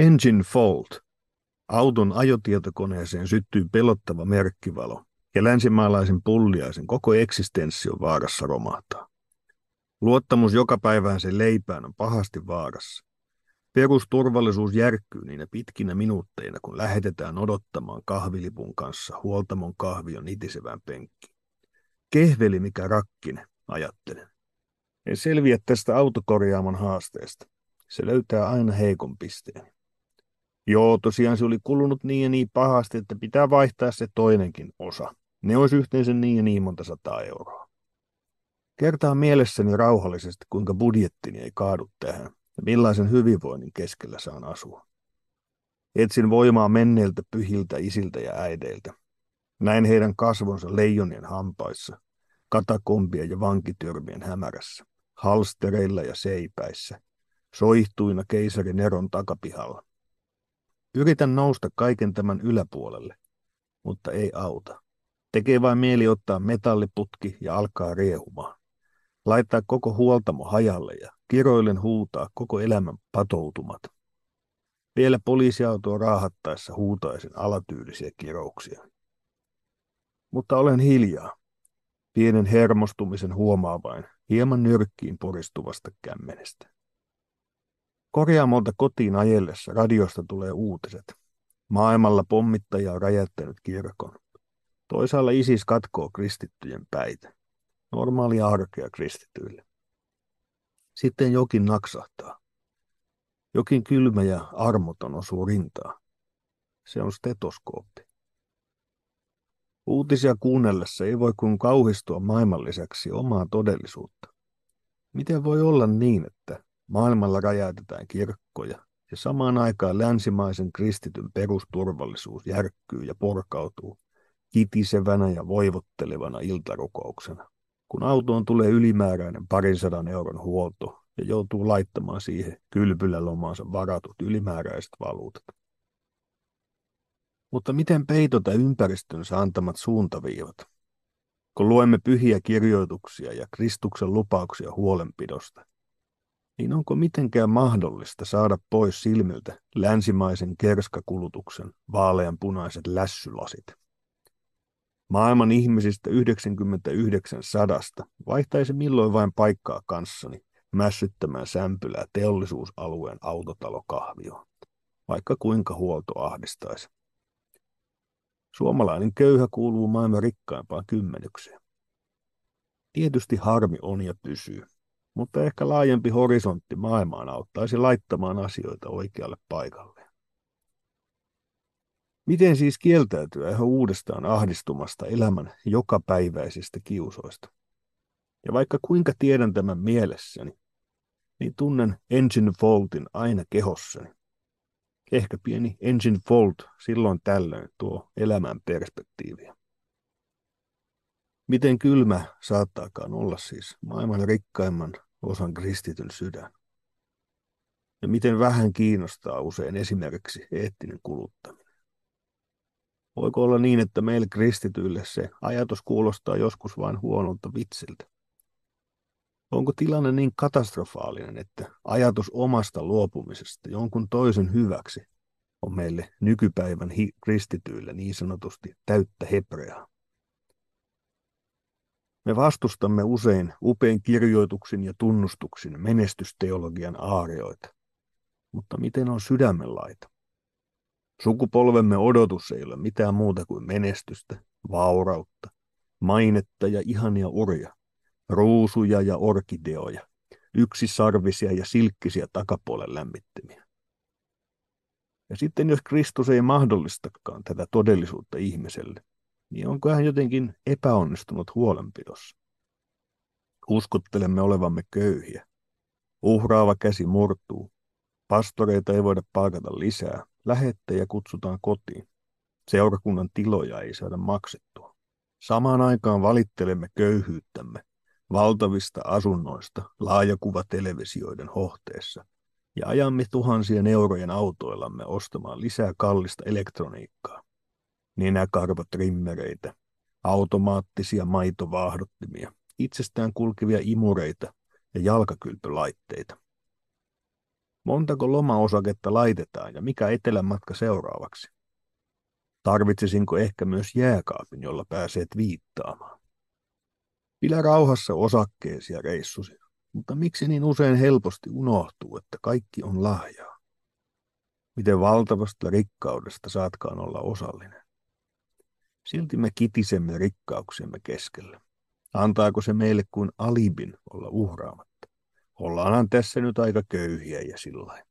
Engine fault. Auton ajotietokoneeseen syttyy pelottava merkkivalo ja länsimaalaisen pulliaisen koko eksistenssi on vaarassa romahtaa. Luottamus joka päivään sen leipään on pahasti vaarassa. Perusturvallisuus järkkyy niinä pitkinä minuutteina, kun lähetetään odottamaan kahvilipun kanssa huoltamon kahvion nitisevään penkkiin. Kehveli mikä rakkine, ajattelen. En selviä tästä autokorjaamon haasteesta. Se löytää aina heikon pisteen. Joo, tosiaan se oli kulunut niin ja niin pahasti, että pitää vaihtaa se toinenkin osa. Ne olisi yhteensä niin ja niin monta sataa euroa. Kertaan mielessäni rauhallisesti, kuinka budjettini ei kaadu tähän ja millaisen hyvinvoinnin keskellä saan asua. Etsin voimaa menneiltä pyhiltä isiltä ja äideiltä. Näin heidän kasvonsa leijonien hampaissa, katakombien ja vankityrmien hämärässä, halstereilla ja seipäissä, soihtuina keisari Neron takapihalla. Yritän nousta kaiken tämän yläpuolelle, mutta ei auta. Tekee vain mieli ottaa metalliputki ja alkaa riehumaan. Laittaa koko huoltamo hajalle ja kiroillen huutaa koko elämän patoutumat. Vielä poliisiautoa raahattaessa huutaisin alatyylisiä kirouksia. Mutta olen hiljaa. Pienen hermostumisen huomaa vain hieman nyrkkiin poristuvasta kämmenestä. Korjaamolta kotiin ajellessa radiosta tulee uutiset. Maailmalla pommittaja on räjättänyt kirkon. Toisaalla ISIS katkoo kristittyjen päitä. Normaalia arkea kristityille. Sitten jokin naksahtaa. Jokin kylmä ja armoton osuu rintaa. Se on stetoskooppi. Uutisia kuunnellessa ei voi kuin kauhistua maailman lisäksi omaa todellisuutta. Miten voi olla niin, että maailmalla räjäytetään kirkkoja ja samaan aikaan länsimaisen kristityn perusturvallisuus järkkyy ja porkautuu kitisevänä ja voivottelevana iltarukouksena, kun autoon tulee ylimääräinen parin sadan euron huolto ja joutuu laittamaan siihen kylpylä lomaansa varatut ylimääräiset valuutat. Mutta miten peitota ympäristönsä antamat suuntaviivat? Kun luemme pyhiä kirjoituksia ja Kristuksen lupauksia huolenpidosta, niin onko mitenkään mahdollista saada pois silmiltä länsimaisen kerskakulutuksen vaaleanpunaiset lässylasit? Maailman ihmisistä 99 sadasta vaihtaisi milloin vain paikkaa kanssani mässyttämään sämpylää teollisuusalueen autotalokahvioon, vaikka kuinka huolto ahdistaisi. Suomalainen köyhä kuuluu maailman rikkaimpaan kymmenykseen. Tietysti harmi on ja pysyy, mutta ehkä laajempi horisontti maailmaan auttaisi laittamaan asioita oikealle paikalle. Miten siis kieltäytyä ihan uudestaan ahdistumasta elämän jokapäiväisistä kiusoista? Ja vaikka kuinka tiedän tämän mielessäni, niin tunnen engine faultin aina kehossani. Ehkä pieni engine fault silloin tällöin tuo elämän perspektiiviä. Miten kylmä saattaakaan olla siis maailman rikkaimman osan kristityn sydän? Ja miten vähän kiinnostaa usein esimerkiksi eettinen kuluttaminen? Voiko olla niin, että meille kristityille se ajatus kuulostaa joskus vain huonolta vitsiltä? Onko tilanne niin katastrofaalinen, että ajatus omasta luopumisesta jonkun toisen hyväksi on meille nykypäivän kristityille niin sanotusti täyttä hebreaa? Me vastustamme usein upein kirjoituksin ja tunnustuksin menestysteologian aarioita. Mutta miten on sydämenlaita? Sukupolvemme odotus ei ole mitään muuta kuin menestystä, vaurautta, mainetta ja ihania uria, ruusuja ja orkideoja, yksisarvisia ja silkkisiä takapuolen lämmittimiä. Ja sitten jos Kristus ei mahdollistakaan tätä todellisuutta ihmiselle, niin onko hän jotenkin epäonnistunut huolenpidossa? Uskottelemme olevamme köyhiä. Uhraava käsi murtuu. Pastoreita ei voida palkata lisää. Lähettäjä kutsutaan kotiin. Seurakunnan tiloja ei saada maksettua. Samaan aikaan valittelemme köyhyyttämme valtavista asunnoista laajakuvatelevisioiden hohteessa ja ajamme tuhansien eurojen autoillamme ostamaan lisää kallista elektroniikkaa nenäkarvatrimmereitä, automaattisia maitovaahdottimia, itsestään kulkevia imureita ja jalkakylpylaitteita. Montako lomaosaketta laitetaan ja mikä etelän matka seuraavaksi? Tarvitsisinko ehkä myös jääkaapin, jolla pääseet viittaamaan? Pidä rauhassa osakkeesi ja reissusi, mutta miksi niin usein helposti unohtuu, että kaikki on lahjaa? Miten valtavasta rikkaudesta saatkaan olla osallinen? Silti me kitisemme rikkauksiemme keskellä. Antaako se meille kuin alibin olla uhraamatta? Ollaanhan tässä nyt aika köyhiä ja sillä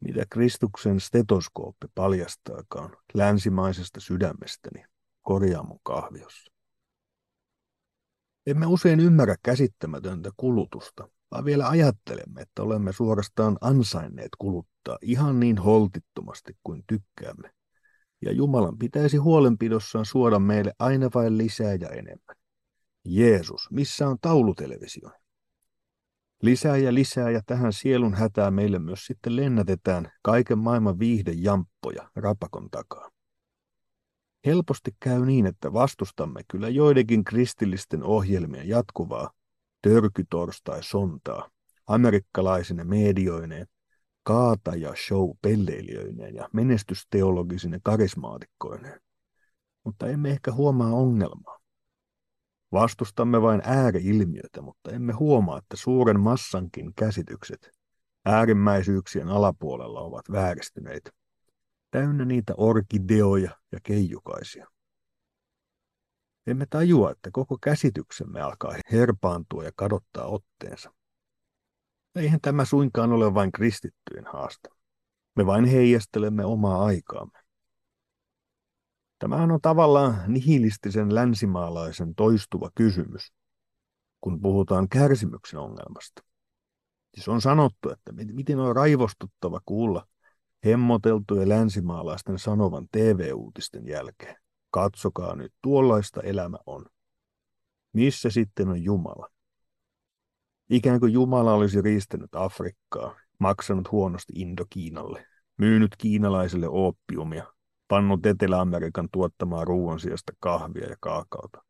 Mitä Kristuksen stetoskooppi paljastaakaan länsimaisesta sydämestäni korjaamon kahviossa. Emme usein ymmärrä käsittämätöntä kulutusta, vaan vielä ajattelemme, että olemme suorastaan ansainneet kuluttaa ihan niin holtittomasti kuin tykkäämme. Ja Jumalan pitäisi huolenpidossaan suoda meille aina vain lisää ja enemmän. Jeesus, missä on taulutelevisio? Lisää ja lisää ja tähän sielun hätää meille myös sitten lennätetään kaiken maailman viihdejamppoja rapakon takaa. Helposti käy niin, että vastustamme kyllä joidenkin kristillisten ohjelmien jatkuvaa törkytorstai sontaa amerikkalaisine medioineen, kaataja show pelleilijöineen ja menestysteologisine karismaatikkoineen. Mutta emme ehkä huomaa ongelmaa. Vastustamme vain ääriilmiötä, mutta emme huomaa, että suuren massankin käsitykset äärimmäisyyksien alapuolella ovat vääristyneitä täynnä niitä orkideoja ja keijukaisia. Emme tajua, että koko käsityksemme alkaa herpaantua ja kadottaa otteensa. Eihän tämä suinkaan ole vain kristittyjen haasta. Me vain heijastelemme omaa aikaamme. Tämähän on tavallaan nihilistisen länsimaalaisen toistuva kysymys, kun puhutaan kärsimyksen ongelmasta. Siis on sanottu, että miten on raivostuttava kuulla, hemmoteltujen länsimaalaisten sanovan TV-uutisten jälkeen. Katsokaa nyt, tuollaista elämä on. Missä sitten on Jumala? Ikään kuin Jumala olisi riistänyt Afrikkaa, maksanut huonosti Indokiinalle, myynyt kiinalaisille oppiumia, pannut Etelä-Amerikan tuottamaa ruoan sijasta kahvia ja kaakauta,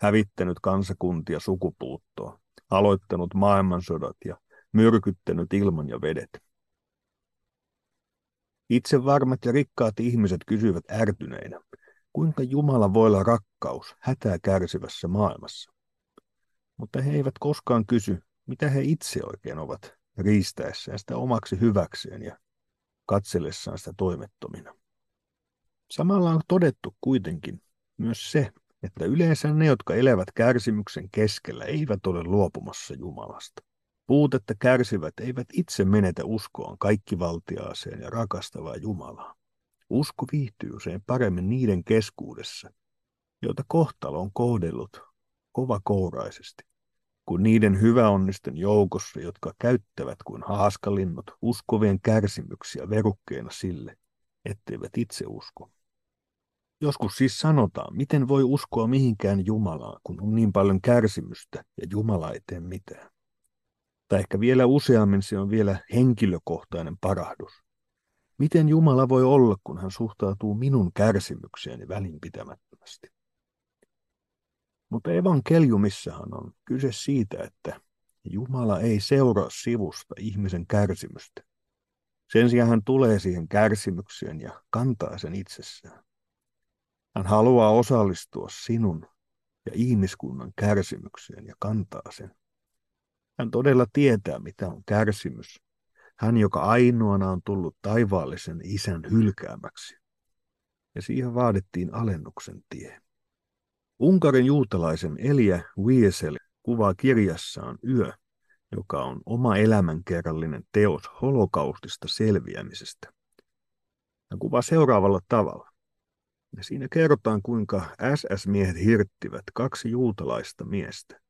hävittänyt kansakuntia sukupuuttoon, aloittanut maailmansodat ja myrkyttänyt ilman ja vedet. Itse varmat ja rikkaat ihmiset kysyvät ärtyneinä, kuinka Jumala voi olla rakkaus hätää kärsivässä maailmassa. Mutta he eivät koskaan kysy, mitä he itse oikein ovat riistäessään sitä omaksi hyväkseen ja katsellessaan sitä toimettomina. Samalla on todettu kuitenkin myös se, että yleensä ne, jotka elävät kärsimyksen keskellä, eivät ole luopumassa Jumalasta. Puutetta kärsivät eivät itse menetä uskoaan kaikkivaltiaaseen ja rakastavaa Jumalaa. Usko viihtyy usein paremmin niiden keskuudessa, joita kohtalo on kohdellut kovakouraisesti, kuin niiden hyväonnisten joukossa, jotka käyttävät kuin haaskalinnut uskovien kärsimyksiä verukkeena sille, etteivät itse usko. Joskus siis sanotaan, miten voi uskoa mihinkään Jumalaan, kun on niin paljon kärsimystä ja Jumala ei tee mitään. Tai ehkä vielä useammin se on vielä henkilökohtainen parahdus. Miten Jumala voi olla, kun hän suhtautuu minun kärsimykseeni välinpitämättömästi? Mutta evankeliumissahan on kyse siitä, että Jumala ei seuraa sivusta ihmisen kärsimystä. Sen sijaan hän tulee siihen kärsimykseen ja kantaa sen itsessään. Hän haluaa osallistua sinun ja ihmiskunnan kärsimykseen ja kantaa sen. Hän todella tietää, mitä on kärsimys. Hän, joka ainoana on tullut taivaallisen isän hylkäämäksi. Ja siihen vaadittiin alennuksen tie. Unkarin juutalaisen Elia Wiesel kuvaa kirjassaan Yö, joka on oma elämänkerrallinen teos holokaustista selviämisestä. Hän kuvaa seuraavalla tavalla. Ja siinä kerrotaan, kuinka SS-miehet hirttivät kaksi juutalaista miestä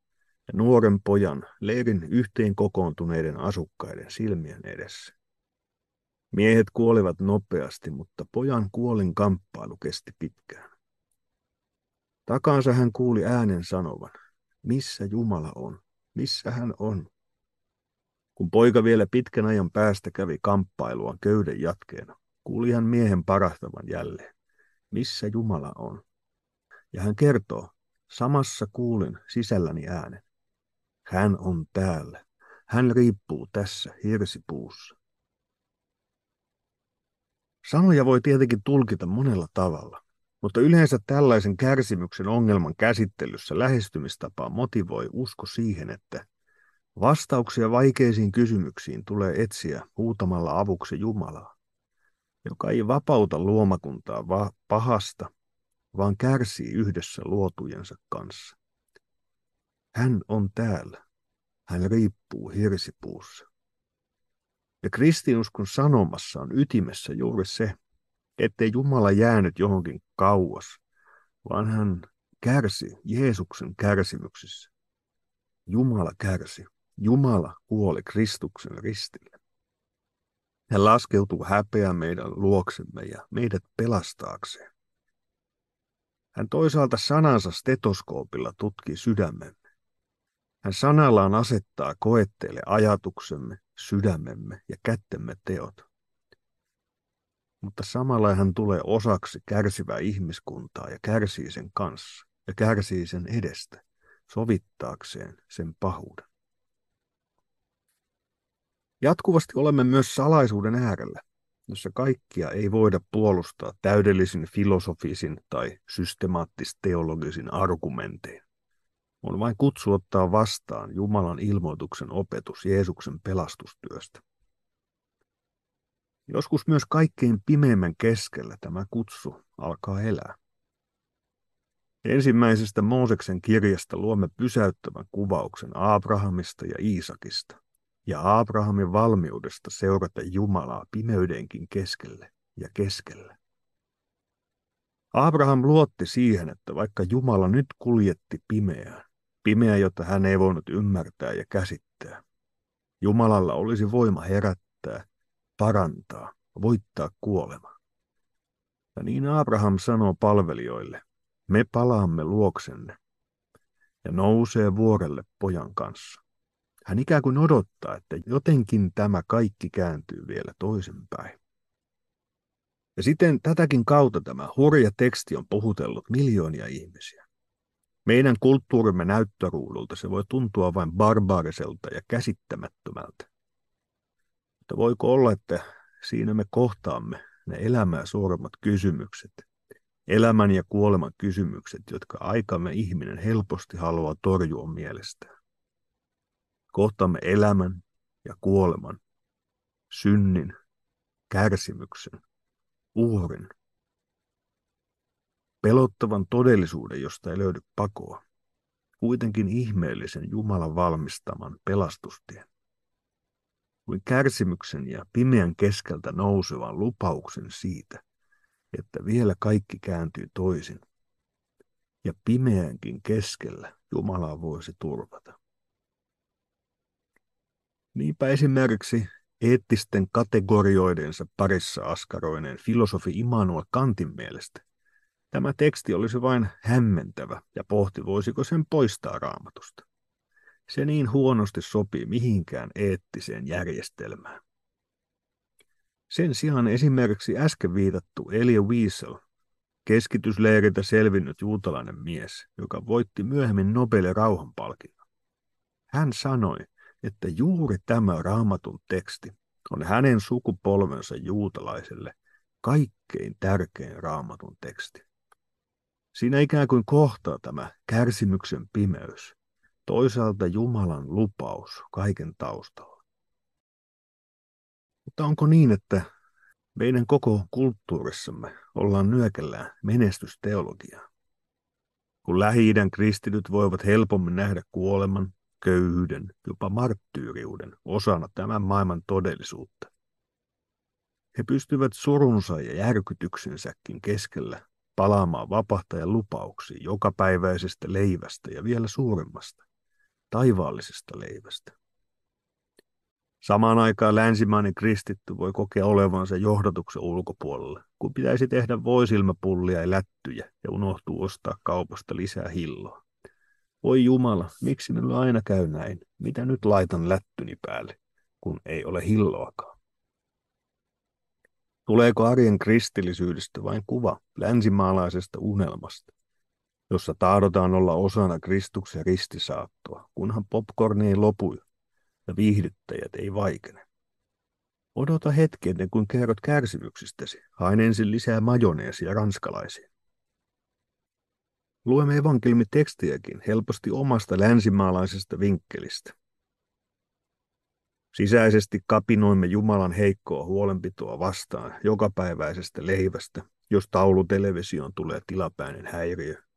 ja nuoren pojan leirin yhteen kokoontuneiden asukkaiden silmien edessä. Miehet kuolivat nopeasti, mutta pojan kuolin kamppailu kesti pitkään. Takansa hän kuuli äänen sanovan, missä Jumala on, missä hän on. Kun poika vielä pitkän ajan päästä kävi kamppailua köyden jatkeena, kuuli hän miehen parahtavan jälleen, missä Jumala on. Ja hän kertoo, samassa kuulin sisälläni äänen. Hän on täällä. Hän riippuu tässä hirsipuussa. Sanoja voi tietenkin tulkita monella tavalla, mutta yleensä tällaisen kärsimyksen ongelman käsittelyssä lähestymistapaa motivoi usko siihen, että vastauksia vaikeisiin kysymyksiin tulee etsiä huutamalla avuksi Jumalaa, joka ei vapauta luomakuntaa va- pahasta, vaan kärsii yhdessä luotujensa kanssa. Hän on täällä. Hän riippuu hirsipuussa. Ja kristinuskon sanomassa on ytimessä juuri se, ettei Jumala jäänyt johonkin kauas, vaan hän kärsi Jeesuksen kärsimyksissä. Jumala kärsi. Jumala kuoli Kristuksen ristille. Hän laskeutuu häpeä meidän luoksemme ja meidät pelastaakseen. Hän toisaalta sanansa stetoskoopilla tutkii sydämemme. Hän sanallaan asettaa koetteelle ajatuksemme, sydämemme ja kättemme teot. Mutta samalla hän tulee osaksi kärsivää ihmiskuntaa ja kärsii sen kanssa ja kärsii sen edestä, sovittaakseen sen pahuuden. Jatkuvasti olemme myös salaisuuden äärellä, jossa kaikkia ei voida puolustaa täydellisin filosofisin tai systemaattis-teologisin argumentein. On vain kutsu ottaa vastaan Jumalan ilmoituksen opetus Jeesuksen pelastustyöstä. Joskus myös kaikkein pimeimmän keskellä tämä kutsu alkaa elää. Ensimmäisestä Mooseksen kirjasta luomme pysäyttävän kuvauksen Abrahamista ja Iisakista ja Abrahamin valmiudesta seurata Jumalaa pimeydenkin keskelle ja keskelle. Abraham luotti siihen, että vaikka Jumala nyt kuljetti pimeään, pimeä, jota hän ei voinut ymmärtää ja käsittää, Jumalalla olisi voima herättää, parantaa, voittaa kuolema. Ja niin Abraham sanoo palvelijoille, me palaamme luoksenne, ja nousee vuorelle pojan kanssa. Hän ikään kuin odottaa, että jotenkin tämä kaikki kääntyy vielä toisinpäin. Ja sitten tätäkin kautta tämä hurja teksti on puhutellut miljoonia ihmisiä. Meidän kulttuurimme näyttöruudulta se voi tuntua vain barbaariselta ja käsittämättömältä. Mutta voiko olla, että siinä me kohtaamme ne elämää suuremmat kysymykset, elämän ja kuoleman kysymykset, jotka aikamme ihminen helposti haluaa torjua mielestään. Kohtaamme elämän ja kuoleman, synnin, kärsimyksen, uhrin, pelottavan todellisuuden, josta ei löydy pakoa, kuitenkin ihmeellisen Jumalan valmistaman pelastustien. Kuin kärsimyksen ja pimeän keskeltä nousevan lupauksen siitä, että vielä kaikki kääntyy toisin, ja pimeänkin keskellä Jumalaa voisi turvata. Niinpä esimerkiksi eettisten kategorioidensa parissa askaroineen filosofi Immanuel Kantin mielestä tämä teksti olisi vain hämmentävä ja pohti, voisiko sen poistaa raamatusta. Se niin huonosti sopii mihinkään eettiseen järjestelmään. Sen sijaan esimerkiksi äsken viitattu Elia Wiesel, keskitysleiriltä selvinnyt juutalainen mies, joka voitti myöhemmin Nobelin rauhanpalkinnon. Hän sanoi, että juuri tämä raamatun teksti on hänen sukupolvensa juutalaiselle kaikkein tärkein raamatun teksti. Siinä ikään kuin kohtaa tämä kärsimyksen pimeys, toisaalta Jumalan lupaus kaiken taustalla. Mutta onko niin, että meidän koko kulttuurissamme ollaan nyökellään menestysteologiaa? Kun lähi kristityt voivat helpommin nähdä kuoleman, köyhyyden, jopa marttyyriuden osana tämän maailman todellisuutta. He pystyvät surunsa ja järkytyksensäkin keskellä palaamaan vapahtajan lupauksiin jokapäiväisestä leivästä ja vielä suuremmasta, taivaallisesta leivästä. Samaan aikaan länsimainen kristitty voi kokea olevansa johdatuksen ulkopuolella, kun pitäisi tehdä voisilmapullia ja lättyjä ja unohtuu ostaa kaupasta lisää hilloa. Voi Jumala, miksi minulla aina käy näin? Mitä nyt laitan lättyni päälle, kun ei ole hilloakaan? Tuleeko arjen kristillisyydestä vain kuva länsimaalaisesta unelmasta, jossa tahdotaan olla osana Kristuksen ristisaattoa, kunhan popcorni ei lopu ja viihdyttäjät ei vaikene. Odota hetki ennen kuin kerrot kärsimyksistäsi. Hain ensin lisää majoneesia ranskalaisiin. Luemme evankelmitekstiäkin helposti omasta länsimaalaisesta vinkkelistä. Sisäisesti kapinoimme Jumalan heikkoa huolenpitoa vastaan jokapäiväisestä leivästä, jos taulutelevisioon tulee tilapäinen häiriö.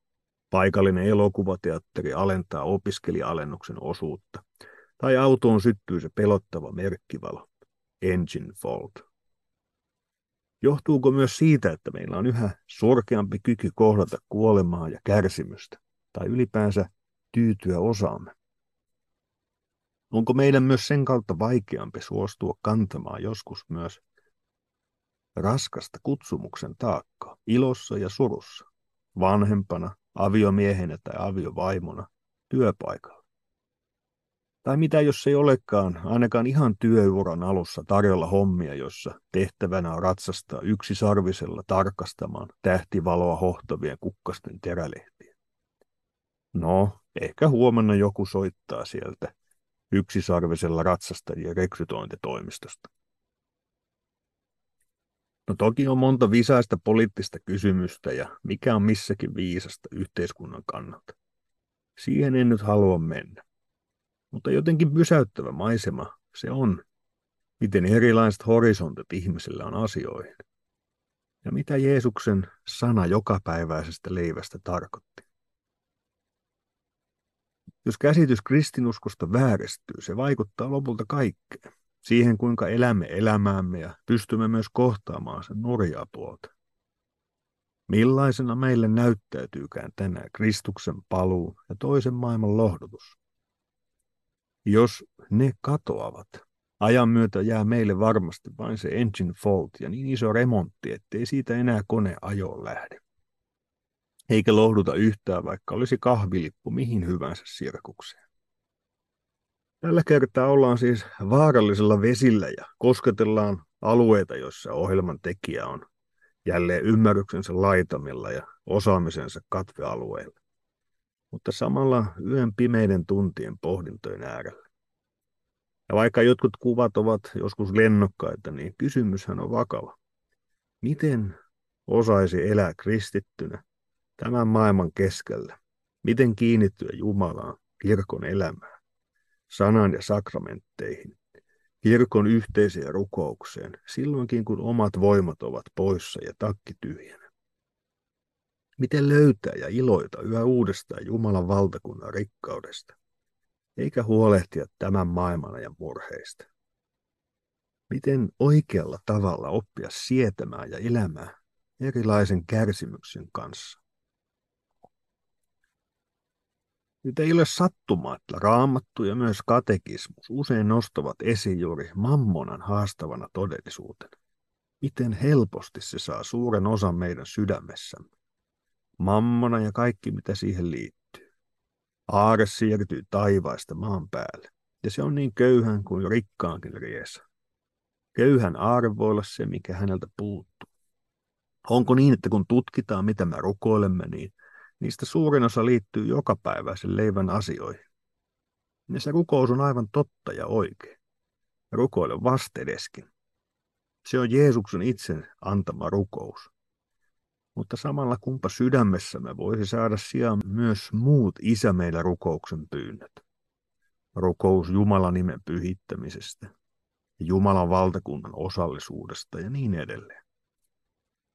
Paikallinen elokuvateatteri alentaa opiskelija-alennuksen osuutta. Tai autoon syttyy se pelottava merkkivalo. Engine fault. Johtuuko myös siitä, että meillä on yhä surkeampi kyky kohdata kuolemaa ja kärsimystä, tai ylipäänsä tyytyä osaamme? Onko meidän myös sen kautta vaikeampi suostua kantamaan joskus myös raskasta kutsumuksen taakkaa, ilossa ja surussa, vanhempana, aviomiehenä tai aviovaimona, työpaikalla? Tai mitä jos ei olekaan ainakaan ihan työuran alussa tarjolla hommia, jossa tehtävänä on ratsastaa yksisarvisella tarkastamaan tähtivaloa hohtavien kukkasten terälehtiä. No, ehkä huomenna joku soittaa sieltä yksisarvisella ratsastajien rekrytointitoimistosta. No toki on monta visaista poliittista kysymystä ja mikä on missäkin viisasta yhteiskunnan kannalta. Siihen en nyt halua mennä. Mutta jotenkin pysäyttävä maisema se on, miten erilaiset horisontit ihmisillä on asioihin. Ja mitä Jeesuksen sana jokapäiväisestä leivästä tarkoitti. Jos käsitys kristinuskosta vääristyy, se vaikuttaa lopulta kaikkeen. Siihen, kuinka elämme elämäämme ja pystymme myös kohtaamaan sen nurjaa puolta. Millaisena meille näyttäytyykään tänään Kristuksen paluu ja toisen maailman lohdutus? Jos ne katoavat, ajan myötä jää meille varmasti vain se engine fault ja niin iso remontti, ettei siitä enää kone ajoon lähde. Eikä lohduta yhtään, vaikka olisi kahvilippu mihin hyvänsä sirkukseen. Tällä kertaa ollaan siis vaarallisella vesillä ja kosketellaan alueita, joissa ohjelman tekijä on jälleen ymmärryksensä laitamilla ja osaamisensa katvealueilla mutta samalla yön pimeiden tuntien pohdintojen äärellä. Ja vaikka jotkut kuvat ovat joskus lennokkaita, niin kysymyshän on vakava. Miten osaisi elää kristittynä tämän maailman keskellä? Miten kiinnittyä Jumalaan, kirkon elämään, sanan ja sakramentteihin, kirkon yhteiseen rukoukseen, silloinkin kun omat voimat ovat poissa ja takki tyhjänä? Miten löytää ja iloita yhä uudestaan Jumalan valtakunnan rikkaudesta, eikä huolehtia tämän maailman ja murheista? Miten oikealla tavalla oppia sietämään ja elämään erilaisen kärsimyksen kanssa? Nyt ei ole sattumaa, että raamattu ja myös katekismus usein nostavat esiin juuri mammonan haastavana todellisuutena. Miten helposti se saa suuren osan meidän sydämessämme mammona ja kaikki mitä siihen liittyy. Aare siirtyy taivaista maan päälle, ja se on niin köyhän kuin rikkaankin riesa. Köyhän aare voi olla se, mikä häneltä puuttuu. Onko niin, että kun tutkitaan, mitä me rukoilemme, niin niistä suurin osa liittyy jokapäiväisen leivän asioihin. Ja se rukous on aivan totta ja oikein. Rukoile vastedeskin. Se on Jeesuksen itsen antama rukous mutta samalla kumpa sydämessämme voisi saada sijaan myös muut isä meillä rukouksen pyynnöt. Rukous Jumalan nimen pyhittämisestä, Jumalan valtakunnan osallisuudesta ja niin edelleen.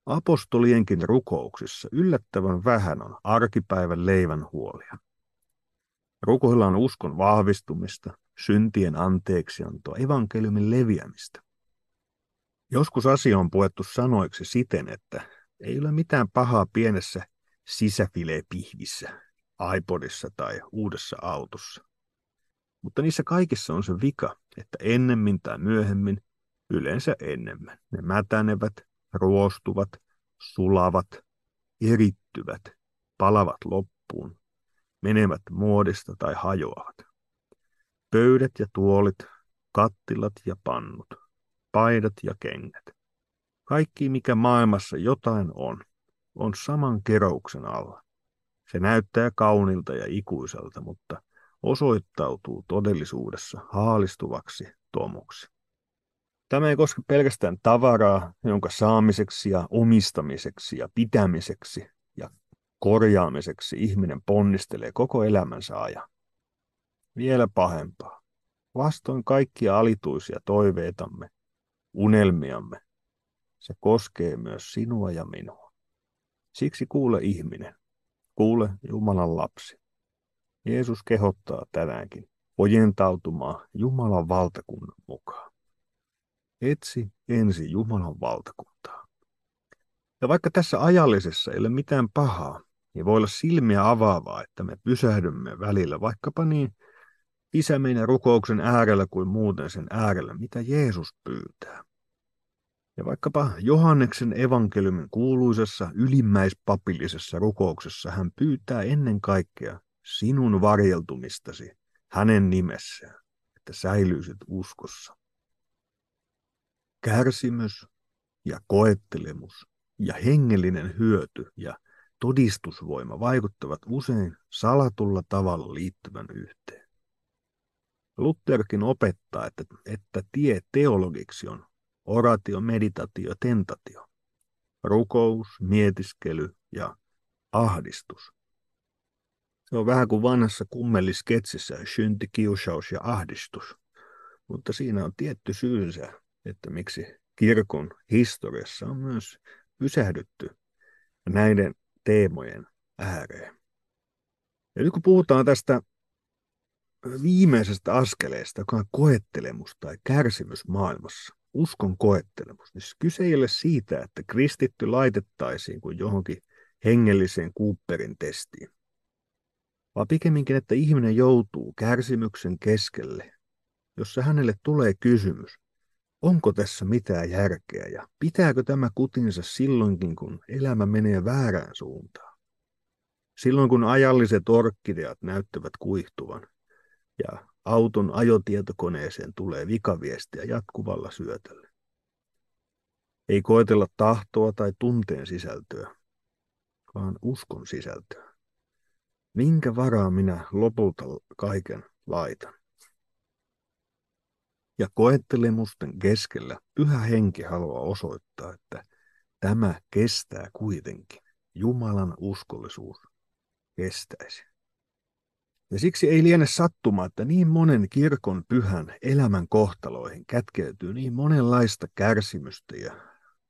Apostolienkin rukouksissa yllättävän vähän on arkipäivän leivän huolia. Rukoillaan uskon vahvistumista, syntien anteeksiantoa, evankeliumin leviämistä. Joskus asia on puettu sanoiksi siten, että ei ole mitään pahaa pienessä sisäfilepihvissä, iPodissa tai uudessa autossa. Mutta niissä kaikissa on se vika, että ennemmin tai myöhemmin, yleensä enemmän, ne mätänevät, ruostuvat, sulavat, erittyvät, palavat loppuun, menevät muodista tai hajoavat. Pöydät ja tuolit, kattilat ja pannut, paidat ja kengät. Kaikki, mikä maailmassa jotain on, on saman kerouksen alla. Se näyttää kaunilta ja ikuiselta, mutta osoittautuu todellisuudessa haalistuvaksi tomuksi. Tämä ei koske pelkästään tavaraa, jonka saamiseksi ja omistamiseksi ja pitämiseksi ja korjaamiseksi ihminen ponnistelee koko elämänsä ajan. Vielä pahempaa. Vastoin kaikkia alituisia toiveitamme, unelmiamme, se koskee myös sinua ja minua. Siksi kuule ihminen, kuule Jumalan lapsi. Jeesus kehottaa tänäänkin ojentautumaan Jumalan valtakunnan mukaan. Etsi ensin Jumalan valtakuntaa. Ja vaikka tässä ajallisessa ei ole mitään pahaa, niin voi olla silmiä avaavaa, että me pysähdymme välillä vaikkapa niin isä meidän rukouksen äärellä kuin muuten sen äärellä, mitä Jeesus pyytää. Ja vaikkapa Johanneksen evankeliumin kuuluisessa ylimmäispapillisessa rukouksessa hän pyytää ennen kaikkea sinun varjeltumistasi hänen nimessään, että säilyisit uskossa. Kärsimys ja koettelemus ja hengellinen hyöty ja todistusvoima vaikuttavat usein salatulla tavalla liittyvän yhteen. Lutherkin opettaa, että, että tie teologiksi on oratio, meditaatio, tentatio, rukous, mietiskely ja ahdistus. Se on vähän kuin vanhassa kummelisketsissä synti, kiusaus ja ahdistus, mutta siinä on tietty syynsä, että miksi kirkon historiassa on myös pysähdytty näiden teemojen ääreen. Ja nyt kun puhutaan tästä viimeisestä askeleesta, joka on koettelemus tai kärsimys maailmassa, uskon koettelemus, niin kyse ei ole siitä, että kristitty laitettaisiin kuin johonkin hengelliseen Cooperin testiin, vaan pikemminkin, että ihminen joutuu kärsimyksen keskelle, jossa hänelle tulee kysymys, onko tässä mitään järkeä ja pitääkö tämä kutinsa silloinkin, kun elämä menee väärään suuntaan. Silloin kun ajalliset orkkideat näyttävät kuihtuvan ja auton ajotietokoneeseen tulee vikaviestiä jatkuvalla syötöllä. Ei koetella tahtoa tai tunteen sisältöä, vaan uskon sisältöä. Minkä varaa minä lopulta kaiken laitan? Ja koettelemusten keskellä pyhä henki haluaa osoittaa, että tämä kestää kuitenkin. Jumalan uskollisuus kestäisi. Ja siksi ei liene sattuma, että niin monen kirkon pyhän elämän kohtaloihin kätkeytyy niin monenlaista kärsimystä ja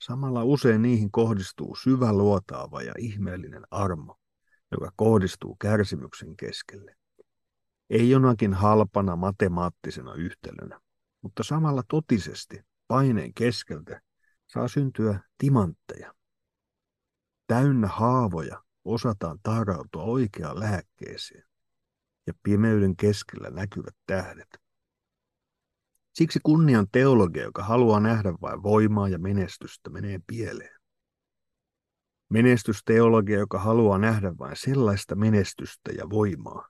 samalla usein niihin kohdistuu syvä luotaava ja ihmeellinen armo, joka kohdistuu kärsimyksen keskelle. Ei jonakin halpana matemaattisena yhtälönä, mutta samalla totisesti paineen keskeltä saa syntyä timantteja. Täynnä haavoja osataan tarautua oikeaan lääkkeeseen ja pimeyden keskellä näkyvät tähdet. Siksi kunnian teologia, joka haluaa nähdä vain voimaa ja menestystä, menee pieleen. Menestysteologia, joka haluaa nähdä vain sellaista menestystä ja voimaa,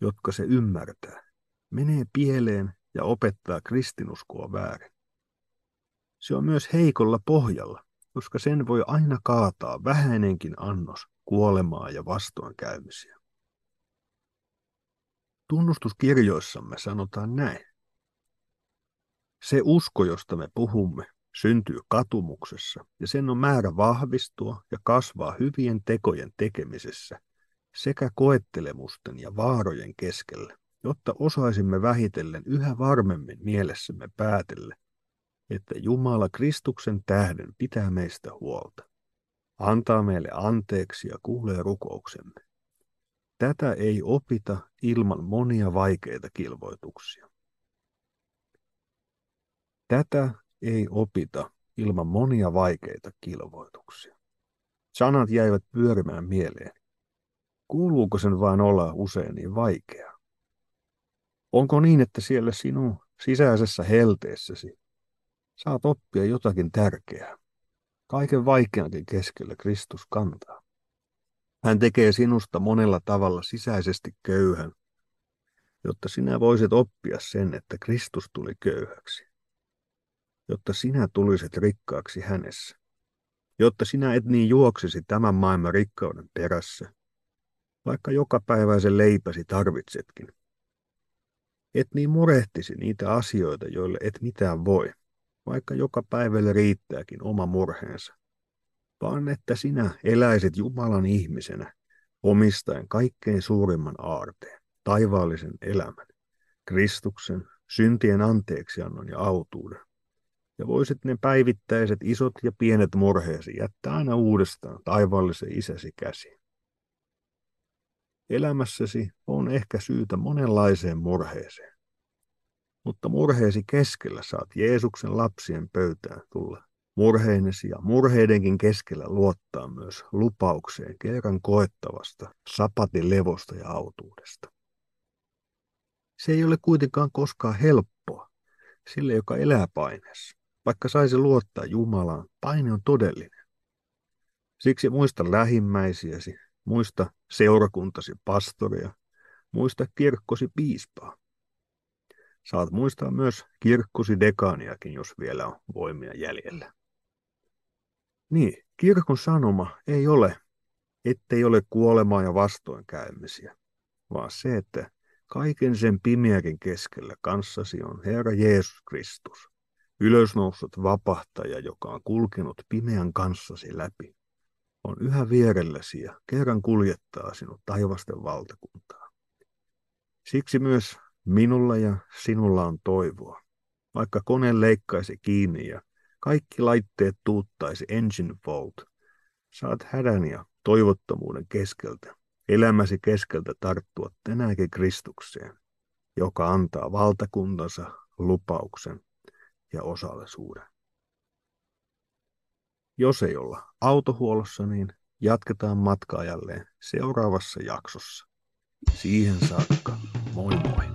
jotka se ymmärtää, menee pieleen ja opettaa kristinuskoa väärin. Se on myös heikolla pohjalla, koska sen voi aina kaataa vähäinenkin annos kuolemaa ja vastoinkäymisiä. Tunnustuskirjoissamme sanotaan näin. Se usko, josta me puhumme, syntyy katumuksessa ja sen on määrä vahvistua ja kasvaa hyvien tekojen tekemisessä sekä koettelemusten ja vaarojen keskellä, jotta osaisimme vähitellen yhä varmemmin mielessämme päätellä, että Jumala Kristuksen tähden pitää meistä huolta, antaa meille anteeksi ja kuulee rukouksemme. Tätä ei opita ilman monia vaikeita kilvoituksia. Tätä ei opita ilman monia vaikeita kilvoituksia. Sanat jäivät pyörimään mieleen. Kuuluuko sen vain olla usein niin vaikeaa? Onko niin, että siellä sinun sisäisessä helteessäsi saat oppia jotakin tärkeää? Kaiken vaikeankin keskellä Kristus kantaa. Hän tekee sinusta monella tavalla sisäisesti köyhän, jotta sinä voisit oppia sen, että Kristus tuli köyhäksi, jotta sinä tulisit rikkaaksi hänessä, jotta sinä et niin juoksisi tämän maailman rikkauden perässä, vaikka joka päiväisen leipäsi tarvitsetkin, Et niin murehtisi niitä asioita, joille et mitään voi, vaikka joka päivälle riittääkin oma murheensa, vaan että sinä eläisit Jumalan ihmisenä, omistaen kaikkein suurimman aarteen, taivaallisen elämän, Kristuksen, syntien anteeksiannon ja autuuden. Ja voisit ne päivittäiset isot ja pienet murheesi jättää aina uudestaan taivaallisen isäsi käsiin. Elämässäsi on ehkä syytä monenlaiseen murheeseen. Mutta murheesi keskellä saat Jeesuksen lapsien pöytään tulla murheinesi ja murheidenkin keskellä luottaa myös lupaukseen kerran koettavasta sapatin levosta ja autuudesta. Se ei ole kuitenkaan koskaan helppoa sille, joka elää paineessa. Vaikka saisi luottaa Jumalaan, paine on todellinen. Siksi muista lähimmäisiäsi, muista seurakuntasi pastoria, muista kirkkosi piispaa. Saat muistaa myös kirkkosi dekaaniakin, jos vielä on voimia jäljellä. Niin, kirkon sanoma ei ole, ettei ole kuolemaa ja vastoinkäymisiä, vaan se, että kaiken sen pimeäkin keskellä kanssasi on Herra Jeesus Kristus, ylösnoussut vapahtaja, joka on kulkenut pimeän kanssasi läpi, on yhä vierelläsi ja kerran kuljettaa sinut taivasten valtakuntaa. Siksi myös minulla ja sinulla on toivoa, vaikka kone leikkaisi kiinni ja kaikki laitteet tuuttaisi engine fault. Saat hädän ja toivottomuuden keskeltä, elämäsi keskeltä tarttua tänäänkin Kristukseen, joka antaa valtakuntansa lupauksen ja osallisuuden. Jos ei olla autohuollossa, niin jatketaan matkaa jälleen seuraavassa jaksossa. Siihen saakka, moi moi!